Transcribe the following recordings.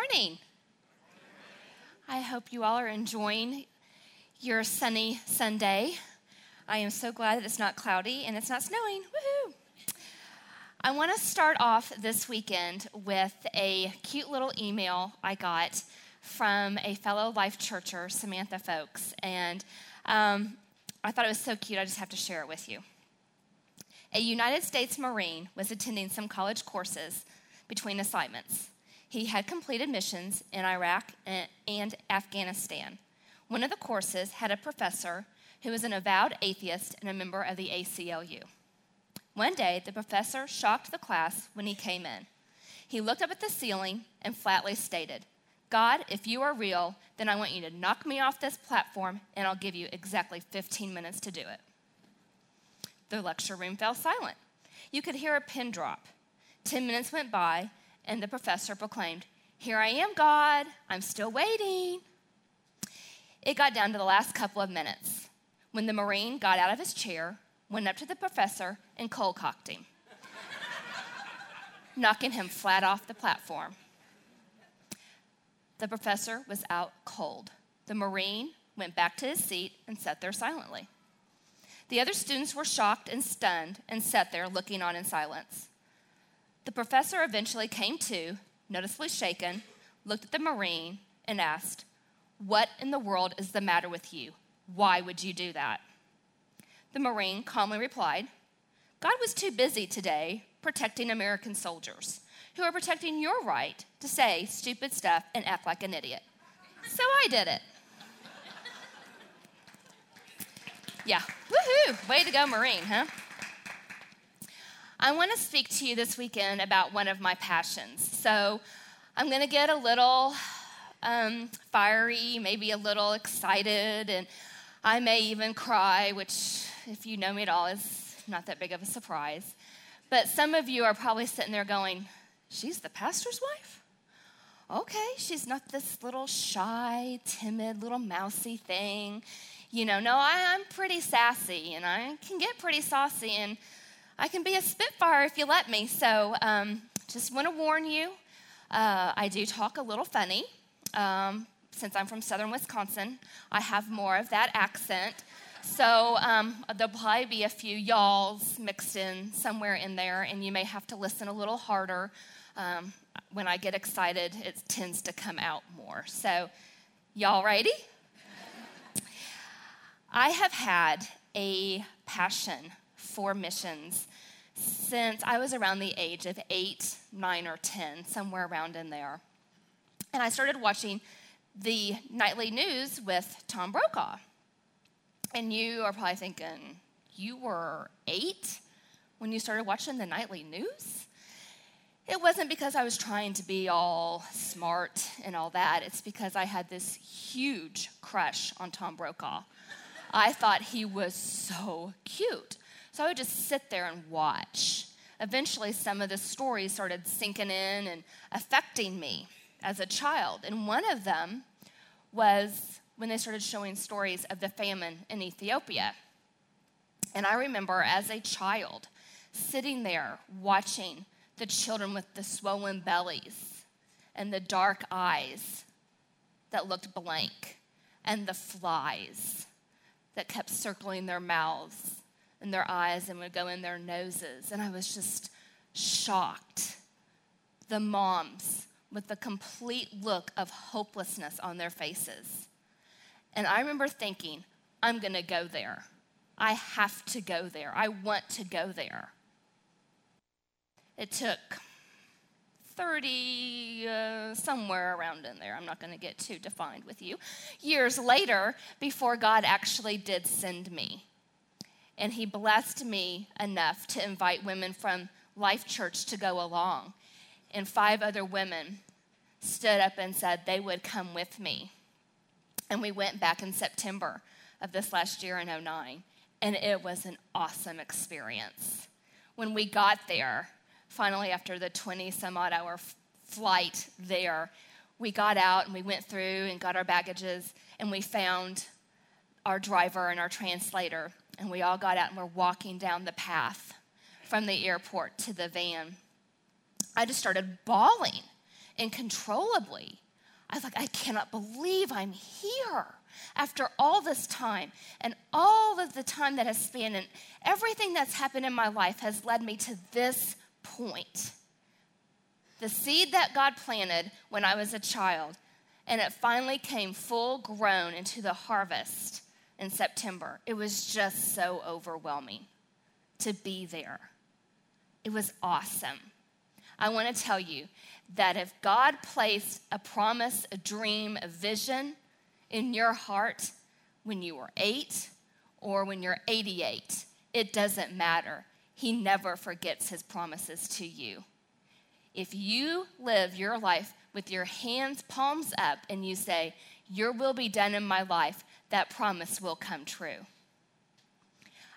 Morning. I hope you all are enjoying your sunny Sunday. I am so glad that it's not cloudy and it's not snowing. Woohoo! I want to start off this weekend with a cute little email I got from a fellow Life Churcher, Samantha Folks, and um, I thought it was so cute, I just have to share it with you. A United States Marine was attending some college courses between assignments. He had completed missions in Iraq and Afghanistan. One of the courses had a professor who was an avowed atheist and a member of the ACLU. One day, the professor shocked the class when he came in. He looked up at the ceiling and flatly stated, God, if you are real, then I want you to knock me off this platform and I'll give you exactly 15 minutes to do it. The lecture room fell silent. You could hear a pin drop. Ten minutes went by, and the professor proclaimed, Here I am, God. I'm still waiting. It got down to the last couple of minutes when the Marine got out of his chair, went up to the professor, and cold cocked him, knocking him flat off the platform. The professor was out cold. The Marine went back to his seat and sat there silently. The other students were shocked and stunned and sat there looking on in silence. The professor eventually came to, noticeably shaken, looked at the Marine, and asked, What in the world is the matter with you? Why would you do that? The Marine calmly replied, God was too busy today protecting American soldiers who are protecting your right to say stupid stuff and act like an idiot. So I did it. Yeah, woohoo! Way to go, Marine, huh? I want to speak to you this weekend about one of my passions. So I'm going to get a little um, fiery, maybe a little excited, and I may even cry, which, if you know me at all, is not that big of a surprise. But some of you are probably sitting there going, She's the pastor's wife? Okay, she's not this little shy, timid, little mousy thing. You know, no, I, am pretty sassy and I can get pretty saucy and I can be a spitfire if you let me. So, um, just want to warn you uh, I do talk a little funny. Um, since I'm from southern Wisconsin, I have more of that accent. So um, there'll probably be a few y'alls mixed in somewhere in there, and you may have to listen a little harder. Um, when I get excited, it tends to come out more. So, y'all ready? I have had a passion for missions since I was around the age of eight, nine, or 10, somewhere around in there. And I started watching the nightly news with Tom Brokaw. And you are probably thinking, you were eight when you started watching the nightly news? It wasn't because I was trying to be all smart and all that. It's because I had this huge crush on Tom Brokaw. I thought he was so cute. So I would just sit there and watch. Eventually, some of the stories started sinking in and affecting me as a child. And one of them was when they started showing stories of the famine in Ethiopia. And I remember as a child sitting there watching the children with the swollen bellies and the dark eyes that looked blank and the flies that kept circling their mouths and their eyes and would go in their noses. And I was just shocked. The moms with the complete look of hopelessness on their faces. And I remember thinking, I'm going to go there. I have to go there. I want to go there. It took 30, uh, somewhere around in there. I'm not going to get too defined with you. Years later, before God actually did send me. And He blessed me enough to invite women from Life Church to go along. And five other women stood up and said they would come with me. And we went back in September of this last year in 09. And it was an awesome experience. When we got there, finally, after the 20 some odd hour f- flight there, we got out and we went through and got our baggages and we found our driver and our translator. And we all got out and we're walking down the path from the airport to the van. I just started bawling uncontrollably. I was like, I cannot believe I'm here after all this time and all of the time that has spanned and everything that's happened in my life has led me to this point. The seed that God planted when I was a child, and it finally came full grown into the harvest in September. It was just so overwhelming to be there. It was awesome. I want to tell you that if God placed a promise, a dream, a vision in your heart when you were eight or when you're 88, it doesn't matter. He never forgets his promises to you. If you live your life with your hands palms up and you say, Your will be done in my life, that promise will come true.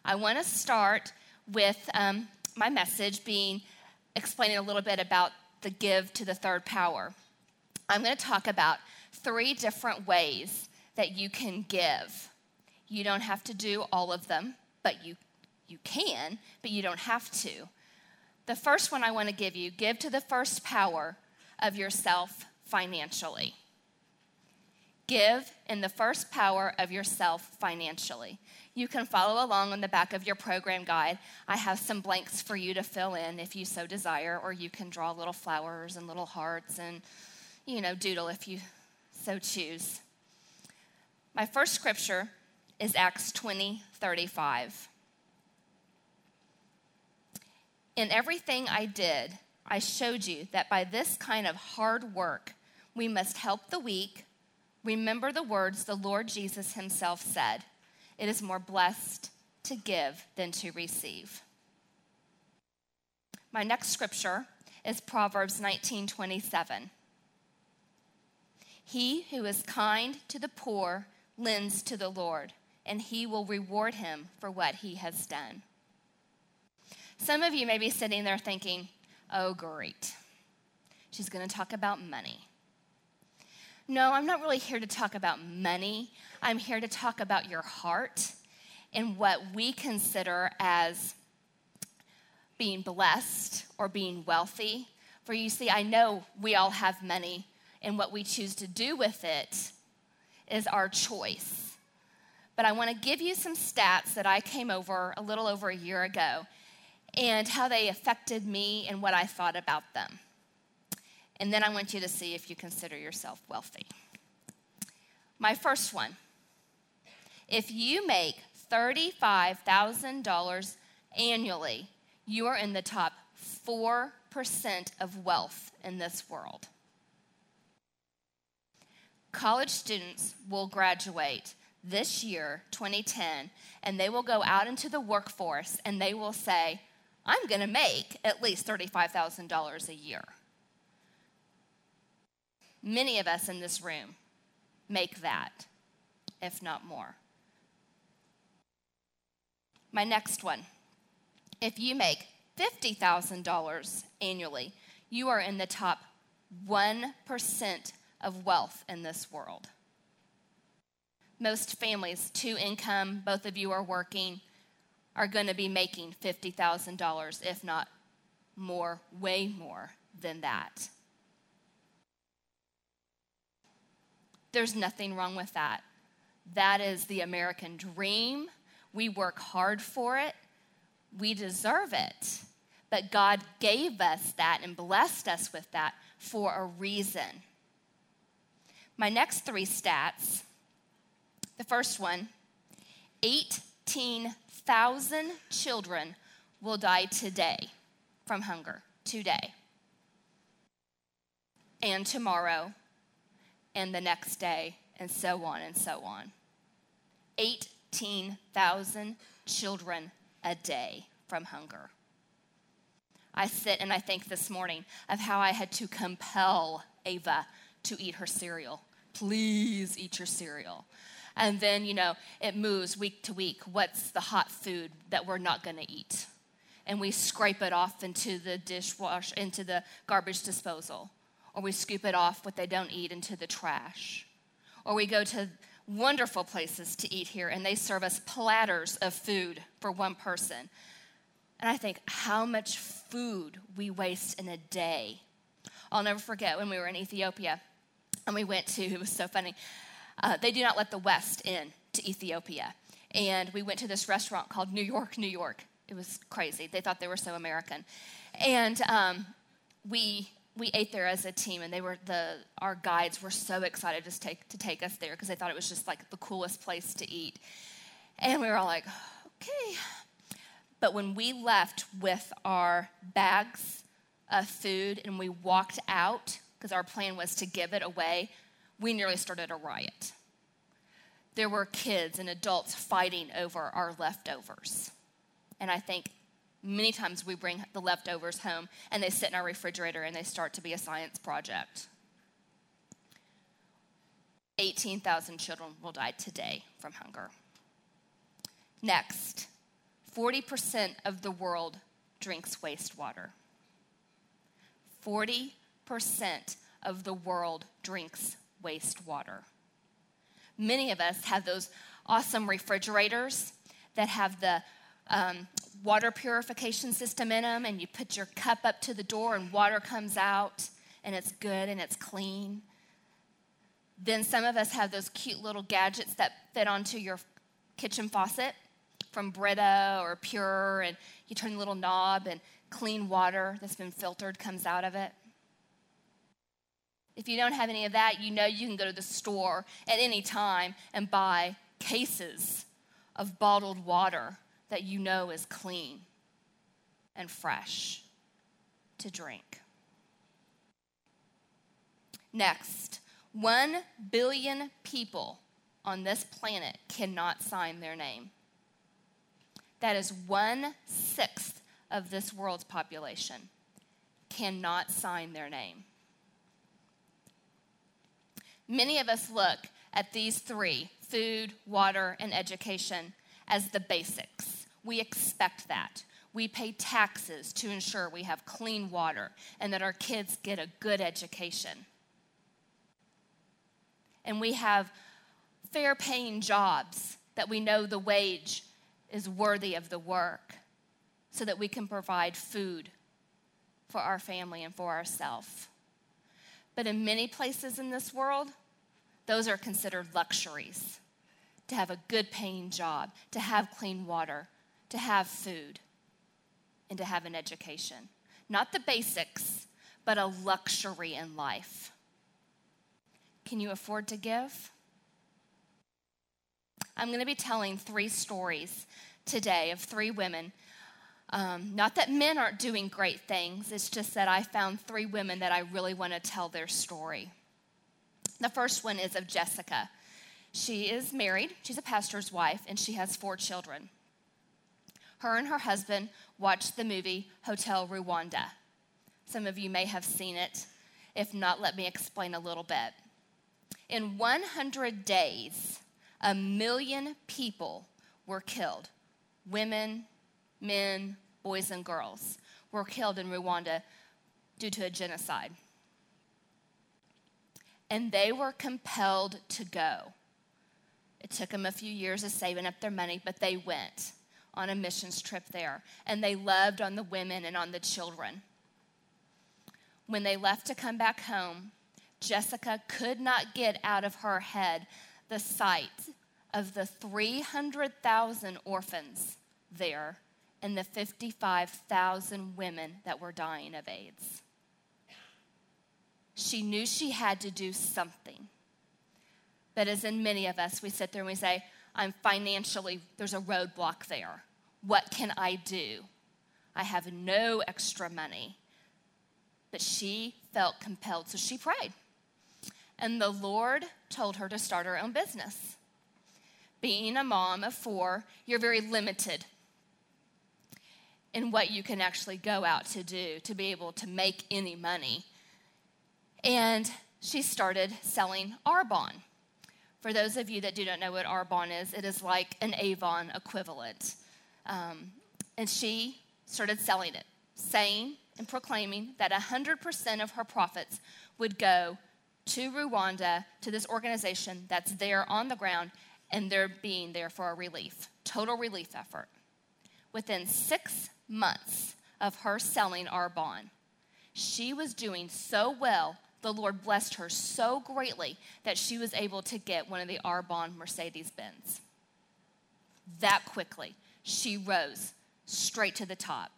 I want to start with um, my message being explaining a little bit about the give to the third power. I'm going to talk about three different ways that you can give. You don't have to do all of them, but you, you can, but you don't have to. The first one I want to give you give to the first power of yourself financially. Give in the first power of yourself financially. You can follow along on the back of your program guide. I have some blanks for you to fill in if you so desire, or you can draw little flowers and little hearts and, you know, doodle if you so choose. My first scripture is Acts 20 35. In everything I did, I showed you that by this kind of hard work, we must help the weak. Remember the words the Lord Jesus himself said it is more blessed to give than to receive. My next scripture is Proverbs 19:27. He who is kind to the poor lends to the Lord, and he will reward him for what he has done. Some of you may be sitting there thinking, oh, great. She's going to talk about money. No, I'm not really here to talk about money. I'm here to talk about your heart and what we consider as being blessed or being wealthy. For you see, I know we all have money, and what we choose to do with it is our choice. But I want to give you some stats that I came over a little over a year ago and how they affected me and what I thought about them. And then I want you to see if you consider yourself wealthy. My first one if you make $35,000 annually, you are in the top 4% of wealth in this world. College students will graduate this year, 2010, and they will go out into the workforce and they will say, I'm going to make at least $35,000 a year. Many of us in this room make that, if not more. My next one if you make $50,000 annually, you are in the top 1% of wealth in this world. Most families, two income, both of you are working are going to be making $50,000, if not more, way more than that. There's nothing wrong with that. That is the American dream. We work hard for it, we deserve it. But God gave us that and blessed us with that for a reason. My next three stats the first one 18 thousand children will die today from hunger, today, and tomorrow, and the next day, and so on and so on. 18,000 children a day from hunger. I sit and I think this morning of how I had to compel Ava to eat her cereal. Please eat your cereal. And then, you know, it moves week to week. What's the hot food that we're not going to eat? And we scrape it off into the dishwash, into the garbage disposal. Or we scoop it off what they don't eat into the trash. Or we go to wonderful places to eat here and they serve us platters of food for one person. And I think how much food we waste in a day I'll never forget when we were in Ethiopia and we went to, it was so funny. Uh, they do not let the West in to Ethiopia. And we went to this restaurant called New York, New York. It was crazy. They thought they were so American. And um, we we ate there as a team and they were the our guides were so excited to take to take us there because they thought it was just like the coolest place to eat. And we were all like okay. But when we left with our bags of food and we walked out because our plan was to give it away we nearly started a riot. There were kids and adults fighting over our leftovers. And i think Many times we bring the leftovers home and they sit in our refrigerator and they start to be a science project. 18,000 children will die today from hunger. Next, 40% of the world drinks wastewater. 40% of the world drinks wastewater. Many of us have those awesome refrigerators that have the um, water purification system in them, and you put your cup up to the door, and water comes out, and it's good and it's clean. Then some of us have those cute little gadgets that fit onto your kitchen faucet from Brita or PUR, and you turn the little knob, and clean water that's been filtered comes out of it. If you don't have any of that, you know you can go to the store at any time and buy cases of bottled water that you know is clean and fresh to drink. Next, one billion people on this planet cannot sign their name. That is one sixth of this world's population cannot sign their name. Many of us look at these three food, water, and education as the basics. We expect that. We pay taxes to ensure we have clean water and that our kids get a good education. And we have fair paying jobs that we know the wage is worthy of the work so that we can provide food for our family and for ourselves. But in many places in this world, those are considered luxuries to have a good paying job, to have clean water, to have food and to have an education. Not the basics, but a luxury in life. Can you afford to give? I'm going to be telling three stories today of three women. Um, not that men aren't doing great things, it's just that I found three women that I really want to tell their story. The first one is of Jessica. She is married, she's a pastor's wife, and she has four children her and her husband watched the movie Hotel Rwanda. Some of you may have seen it. If not, let me explain a little bit. In 100 days, a million people were killed women, men, boys, and girls were killed in Rwanda due to a genocide. And they were compelled to go. It took them a few years of saving up their money, but they went on a missions trip there, and they loved on the women and on the children. When they left to come back home, Jessica could not get out of her head the sight of the 300,000 orphans there and the 55,000 women that were dying of AIDS. She knew she had to do something. But as in many of us, we sit there and we say, I'm financially, there's a roadblock there. What can I do? I have no extra money. But she felt compelled, so she prayed. And the Lord told her to start her own business. Being a mom of four, you're very limited in what you can actually go out to do to be able to make any money. And she started selling Arbonne. For those of you that do not know what Arbonne is, it is like an Avon equivalent. Um, and she started selling it, saying and proclaiming that 100% of her profits would go to Rwanda, to this organization that's there on the ground, and they're being there for a relief, total relief effort. Within six months of her selling Arbonne, She was doing so well, the Lord blessed her so greatly that she was able to get one of the Arbonne Mercedes Benz. That quickly, she rose straight to the top.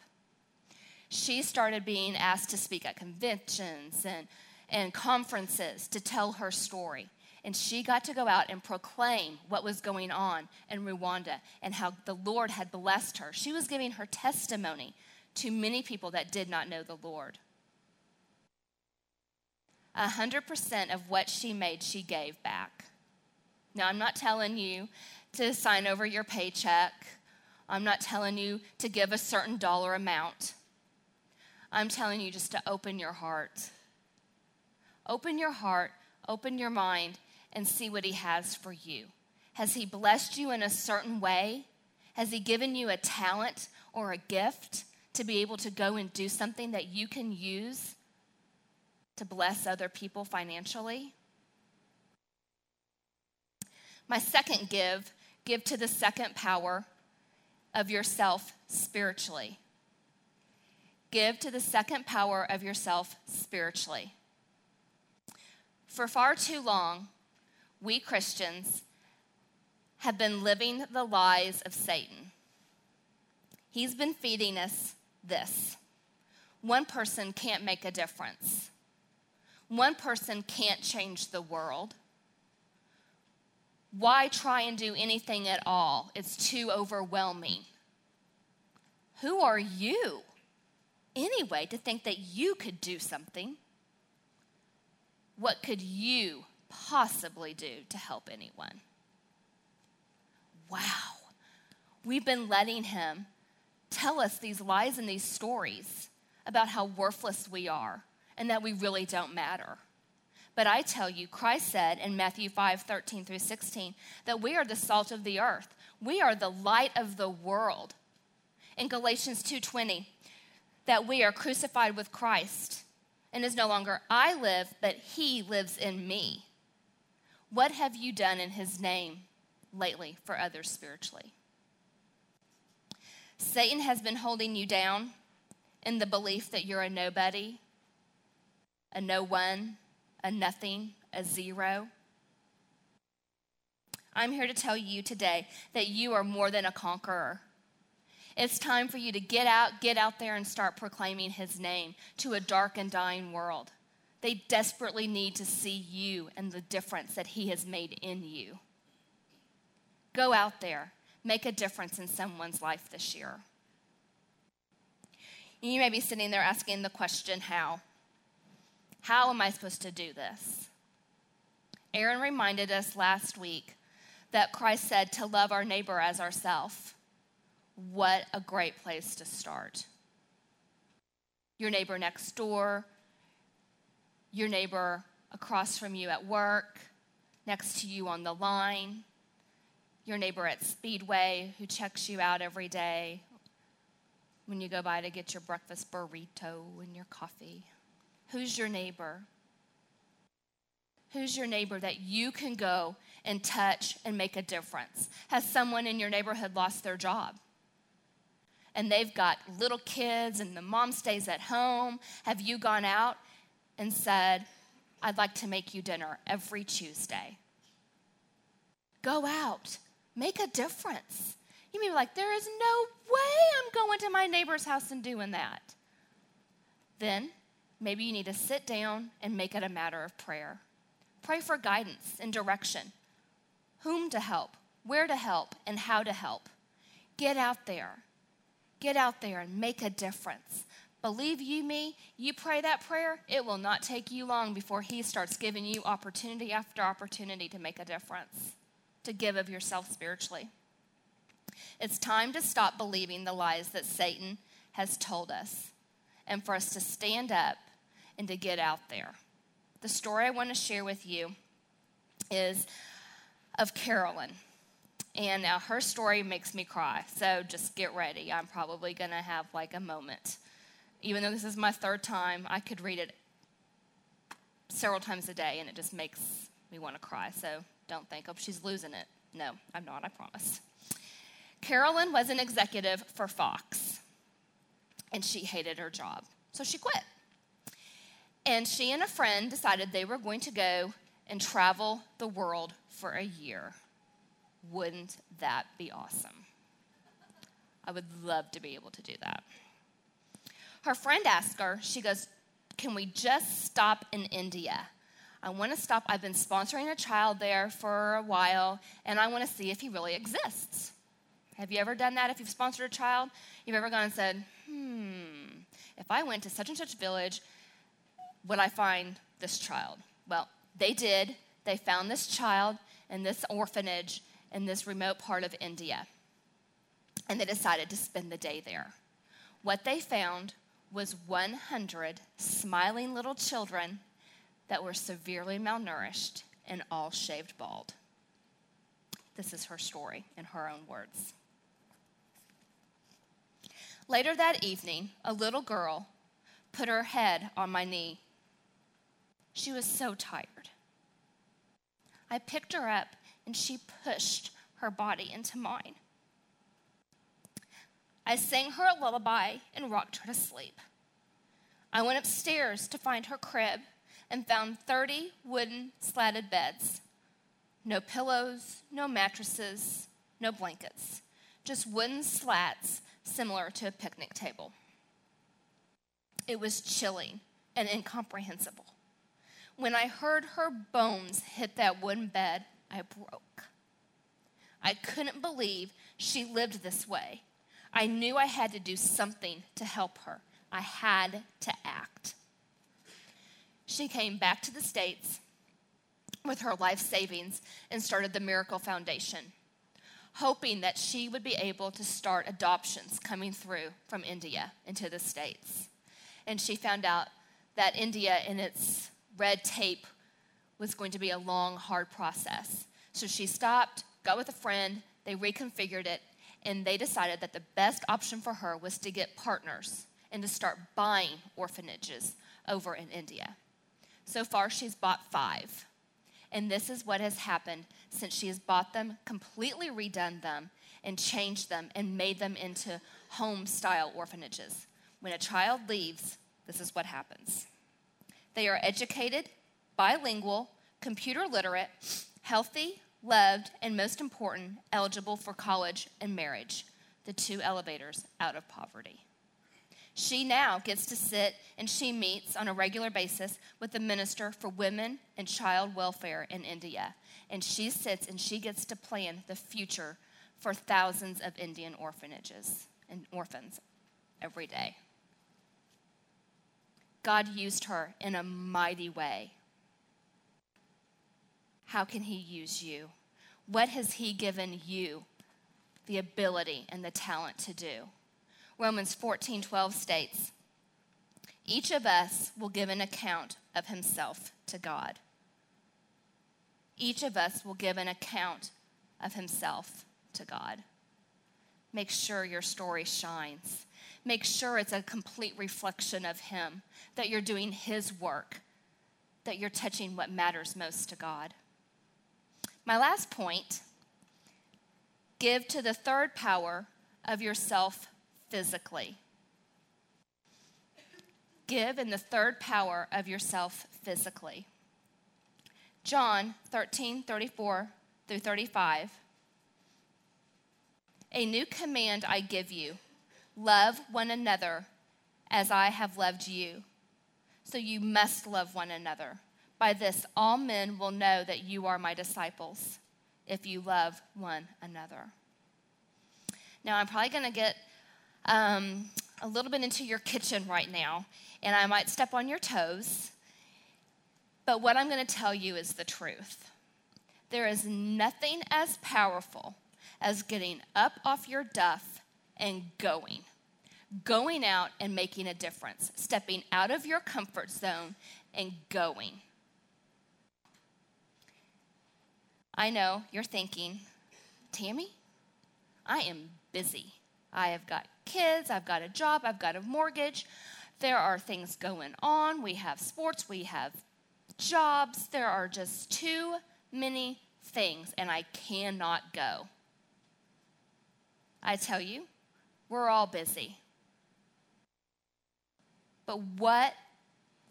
She started being asked to speak at conventions and, and conferences to tell her story. And she got to go out and proclaim what was going on in Rwanda and how the Lord had blessed her. She was giving her testimony to many people that did not know the Lord. 100% of what she made, she gave back. Now, I'm not telling you to sign over your paycheck. I'm not telling you to give a certain dollar amount. I'm telling you just to open your heart. Open your heart, open your mind, and see what He has for you. Has He blessed you in a certain way? Has He given you a talent or a gift to be able to go and do something that you can use to bless other people financially? My second give, give to the second power of yourself spiritually. Give to the second power of yourself spiritually. For far too long, we Christians have been living the lies of Satan. He's been feeding us this one person can't make a difference, one person can't change the world. Why try and do anything at all? It's too overwhelming. Who are you, anyway, to think that you could do something? What could you possibly do to help anyone? Wow. We've been letting him tell us these lies and these stories about how worthless we are and that we really don't matter. But I tell you, Christ said in Matthew 5 13 through 16 that we are the salt of the earth, we are the light of the world. In Galatians 2:20, that we are crucified with Christ, and is no longer I live, but he lives in me. What have you done in his name lately for others spiritually? Satan has been holding you down in the belief that you're a nobody, a no one, a nothing, a zero. I'm here to tell you today that you are more than a conqueror. It's time for you to get out, get out there and start proclaiming his name to a dark and dying world. They desperately need to see you and the difference that he has made in you. Go out there, make a difference in someone's life this year. You may be sitting there asking the question, how? How am I supposed to do this? Aaron reminded us last week that Christ said to love our neighbor as ourself. What a great place to start. Your neighbor next door, your neighbor across from you at work, next to you on the line, your neighbor at Speedway who checks you out every day when you go by to get your breakfast burrito and your coffee. Who's your neighbor? Who's your neighbor that you can go and touch and make a difference? Has someone in your neighborhood lost their job? And they've got little kids and the mom stays at home. Have you gone out and said, I'd like to make you dinner every Tuesday? Go out, make a difference. You may be like, there is no way I'm going to my neighbor's house and doing that. Then maybe you need to sit down and make it a matter of prayer. Pray for guidance and direction. Whom to help, where to help, and how to help. Get out there. Get out there and make a difference. Believe you me, you pray that prayer, it will not take you long before He starts giving you opportunity after opportunity to make a difference, to give of yourself spiritually. It's time to stop believing the lies that Satan has told us and for us to stand up and to get out there. The story I want to share with you is of Carolyn. And now her story makes me cry, so just get ready. I'm probably going to have like a moment. Even though this is my third time, I could read it several times a day and it just makes me want to cry. So don't think, oh, she's losing it. No, I'm not, I promise. Carolyn was an executive for Fox, and she hated her job, so she quit. And she and a friend decided they were going to go and travel the world for a year. Wouldn't that be awesome? I would love to be able to do that. Her friend asked her, she goes, Can we just stop in India? I want to stop. I've been sponsoring a child there for a while, and I want to see if he really exists. Have you ever done that? If you've sponsored a child, you've ever gone and said, Hmm, if I went to such and such village, would I find this child? Well, they did. They found this child in this orphanage in this remote part of India. And they decided to spend the day there. What they found was 100 smiling little children that were severely malnourished and all shaved bald. This is her story in her own words. Later that evening, a little girl put her head on my knee. She was so tired. I picked her up and she pushed her body into mine. I sang her a lullaby and rocked her to sleep. I went upstairs to find her crib and found 30 wooden slatted beds. No pillows, no mattresses, no blankets, just wooden slats similar to a picnic table. It was chilling and incomprehensible. When I heard her bones hit that wooden bed, I broke. I couldn't believe she lived this way. I knew I had to do something to help her. I had to act. She came back to the States with her life savings and started the Miracle Foundation, hoping that she would be able to start adoptions coming through from India into the States. And she found out that India, in its red tape, was going to be a long, hard process. So she stopped, got with a friend, they reconfigured it, and they decided that the best option for her was to get partners and to start buying orphanages over in India. So far, she's bought five. And this is what has happened since she has bought them, completely redone them, and changed them and made them into home style orphanages. When a child leaves, this is what happens they are educated, bilingual, computer literate, healthy, loved, and most important, eligible for college and marriage, the two elevators out of poverty. She now gets to sit and she meets on a regular basis with the Minister for Women and Child Welfare in India. And she sits and she gets to plan the future for thousands of Indian orphanages and orphans every day. God used her in a mighty way. How can He use you? What has He given you the ability and the talent to do? Romans 14 12 states, Each of us will give an account of himself to God. Each of us will give an account of himself to God. Make sure your story shines. Make sure it's a complete reflection of Him, that you're doing His work, that you're touching what matters most to God. My last point give to the third power of yourself physically. Give in the third power of yourself physically. John 13, 34 through 35. A new command I give you love one another as I have loved you. So you must love one another. By this, all men will know that you are my disciples if you love one another. Now, I'm probably going to get um, a little bit into your kitchen right now, and I might step on your toes. But what I'm going to tell you is the truth. There is nothing as powerful as getting up off your duff and going. Going out and making a difference, stepping out of your comfort zone and going. I know you're thinking, Tammy, I am busy. I have got kids, I've got a job, I've got a mortgage. There are things going on. We have sports, we have jobs. There are just too many things, and I cannot go. I tell you, we're all busy. But what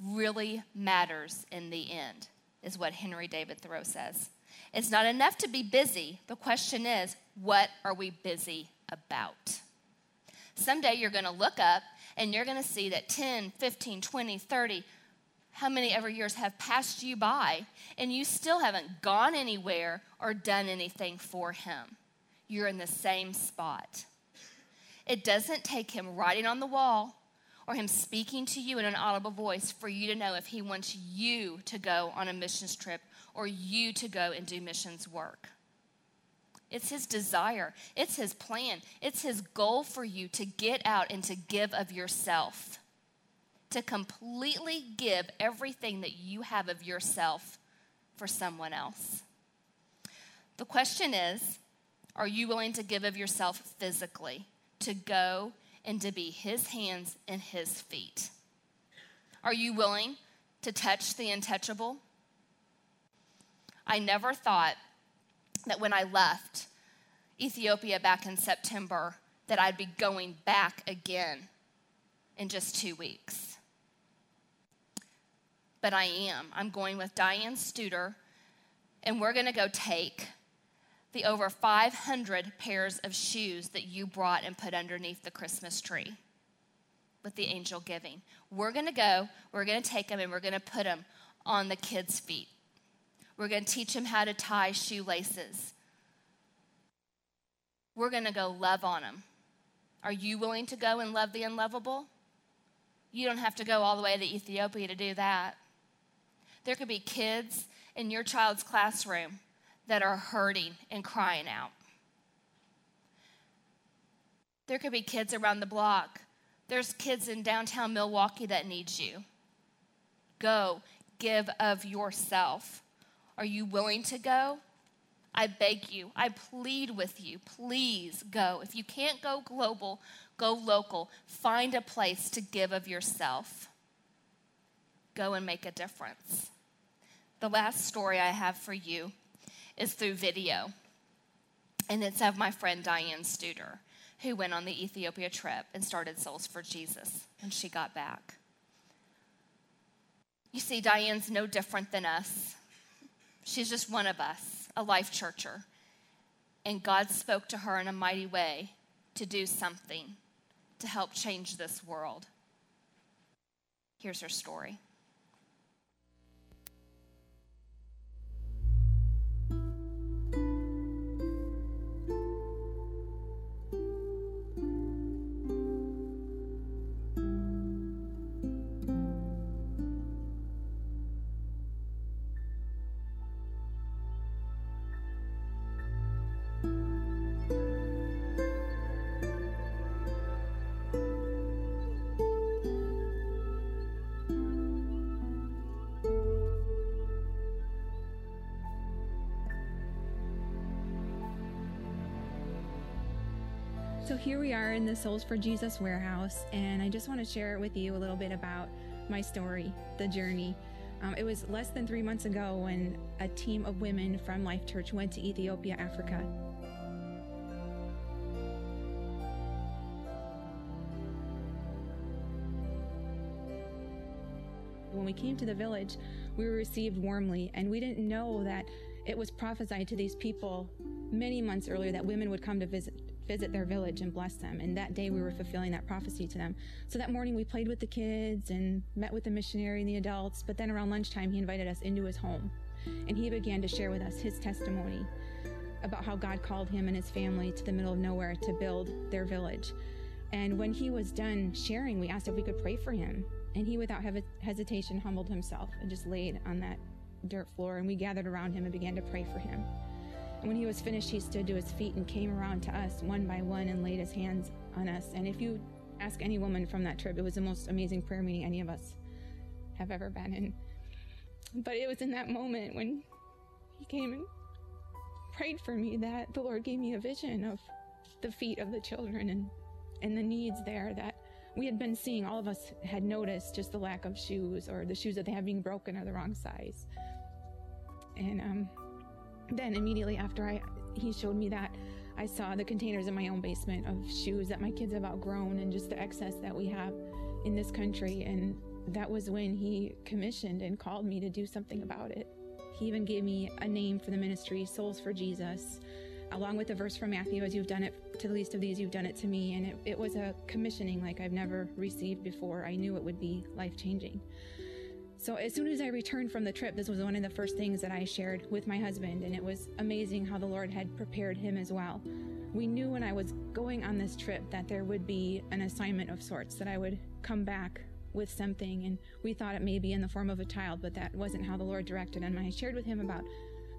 really matters in the end, is what Henry David Thoreau says. It's not enough to be busy. The question is, what are we busy about? Someday you're going to look up and you're going to see that 10, 15, 20, 30, how many ever years have passed you by and you still haven't gone anywhere or done anything for him. You're in the same spot. It doesn't take him writing on the wall or him speaking to you in an audible voice for you to know if he wants you to go on a missions trip or you to go and do missions work. It's his desire, it's his plan, it's his goal for you to get out and to give of yourself, to completely give everything that you have of yourself for someone else. The question is are you willing to give of yourself physically, to go and to be his hands and his feet? Are you willing to touch the untouchable? I never thought that when I left Ethiopia back in September, that I'd be going back again in just two weeks. But I am. I'm going with Diane Studer, and we're going to go take the over 500 pairs of shoes that you brought and put underneath the Christmas tree with the angel giving. We're going to go, we're going to take them, and we're going to put them on the kids' feet. We're going to teach them how to tie shoelaces. We're going to go love on them. Are you willing to go and love the unlovable? You don't have to go all the way to Ethiopia to do that. There could be kids in your child's classroom that are hurting and crying out. There could be kids around the block. There's kids in downtown Milwaukee that need you. Go, give of yourself. Are you willing to go? I beg you, I plead with you, please go. If you can't go global, go local. Find a place to give of yourself. Go and make a difference. The last story I have for you is through video, and it's of my friend Diane Studer, who went on the Ethiopia trip and started Soles for Jesus when she got back. You see, Diane's no different than us. She's just one of us, a life churcher. And God spoke to her in a mighty way to do something to help change this world. Here's her story. So here we are in the Soles for Jesus warehouse, and I just want to share with you a little bit about my story, the journey. Um, it was less than three months ago when a team of women from Life Church went to Ethiopia, Africa. When we came to the village, we were received warmly, and we didn't know that it was prophesied to these people many months earlier that women would come to visit visit their village and bless them. And that day we were fulfilling that prophecy to them. So that morning we played with the kids and met with the missionary and the adults. But then around lunchtime, he invited us into his home and he began to share with us his testimony about how God called him and his family to the middle of nowhere to build their village. And when he was done sharing, we asked if we could pray for him. And he, without hesitation, humbled himself and just laid on that dirt floor. And we gathered around him and began to pray for him. When he was finished, he stood to his feet and came around to us one by one and laid his hands on us. And if you ask any woman from that trip, it was the most amazing prayer meeting any of us have ever been in. But it was in that moment when he came and prayed for me that the Lord gave me a vision of the feet of the children and, and the needs there that we had been seeing. All of us had noticed just the lack of shoes or the shoes that they had being broken or the wrong size. And um, then immediately after I he showed me that I saw the containers in my own basement of shoes that my kids have outgrown and just the excess that we have in this country and that was when he commissioned and called me to do something about it. He even gave me a name for the ministry, Soles for Jesus, along with the verse from Matthew, as you've done it to the least of these, you've done it to me. And it, it was a commissioning like I've never received before. I knew it would be life changing. So as soon as I returned from the trip, this was one of the first things that I shared with my husband, and it was amazing how the Lord had prepared him as well. We knew when I was going on this trip that there would be an assignment of sorts, that I would come back with something, and we thought it may be in the form of a child, but that wasn't how the Lord directed. And I shared with him about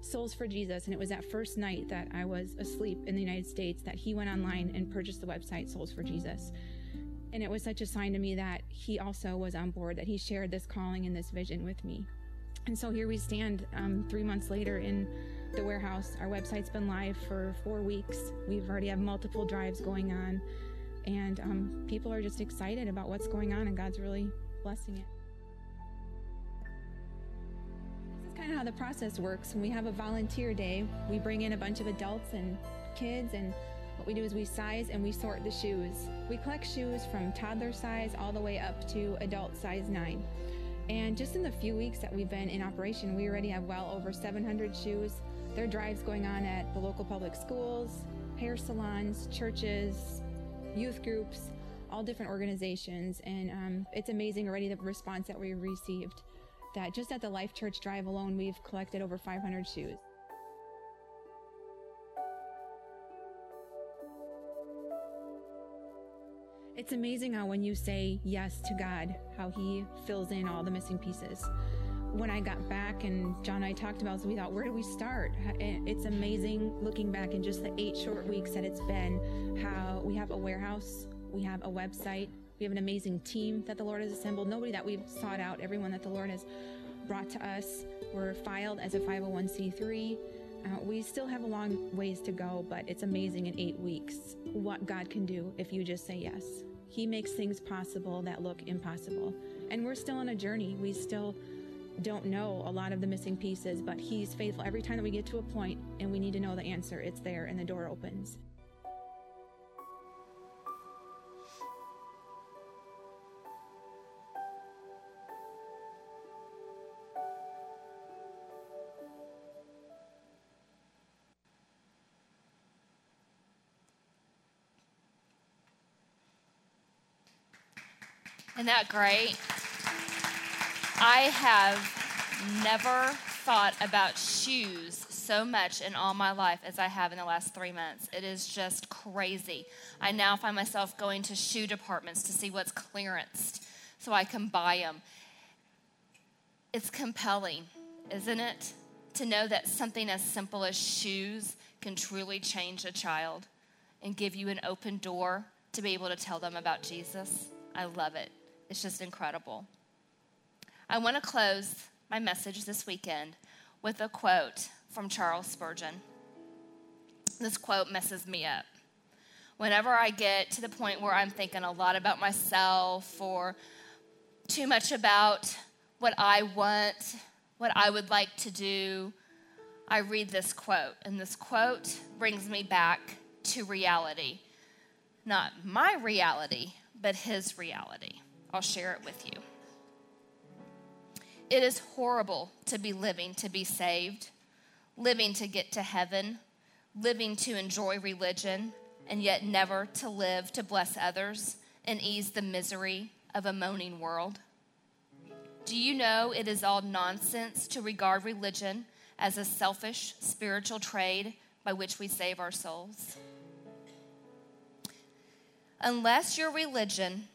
Soles for Jesus, and it was that first night that I was asleep in the United States that he went online and purchased the website Soles for Jesus. And it was such a sign to me that he also was on board, that he shared this calling and this vision with me. And so here we stand um, three months later in the warehouse. Our website's been live for four weeks. We've already have multiple drives going on, and um, people are just excited about what's going on, and God's really blessing it. This is kind of how the process works. When we have a volunteer day, we bring in a bunch of adults and kids and what we do is we size and we sort the shoes. We collect shoes from toddler size all the way up to adult size 9. And just in the few weeks that we've been in operation, we already have well over 700 shoes. There are drives going on at the local public schools, hair salons, churches, youth groups, all different organizations. And um, it's amazing already the response that we received. That just at the Life Church Drive alone, we've collected over 500 shoes. It's amazing how when you say yes to God, how He fills in all the missing pieces. When I got back and John and I talked about, so we thought, where do we start? It's amazing looking back in just the eight short weeks that it's been, how we have a warehouse, we have a website, we have an amazing team that the Lord has assembled. Nobody that we've sought out, everyone that the Lord has brought to us. We're filed as a 501c3. Uh, we still have a long ways to go, but it's amazing in eight weeks what God can do if you just say yes. He makes things possible that look impossible. And we're still on a journey. We still don't know a lot of the missing pieces, but He's faithful. Every time that we get to a point and we need to know the answer, it's there and the door opens. Isn't that great? I have never thought about shoes so much in all my life as I have in the last three months. It is just crazy. I now find myself going to shoe departments to see what's clearanced so I can buy them. It's compelling, isn't it? To know that something as simple as shoes can truly change a child and give you an open door to be able to tell them about Jesus. I love it. It's just incredible. I want to close my message this weekend with a quote from Charles Spurgeon. This quote messes me up. Whenever I get to the point where I'm thinking a lot about myself or too much about what I want, what I would like to do, I read this quote. And this quote brings me back to reality. Not my reality, but his reality. I'll share it with you. It is horrible to be living to be saved, living to get to heaven, living to enjoy religion, and yet never to live to bless others and ease the misery of a moaning world. Do you know it is all nonsense to regard religion as a selfish spiritual trade by which we save our souls? Unless your religion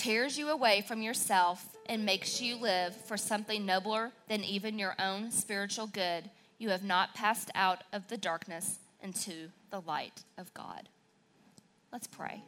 tears you away from yourself and makes you live for something nobler than even your own spiritual good, you have not passed out of the darkness into the light of God. Let's pray.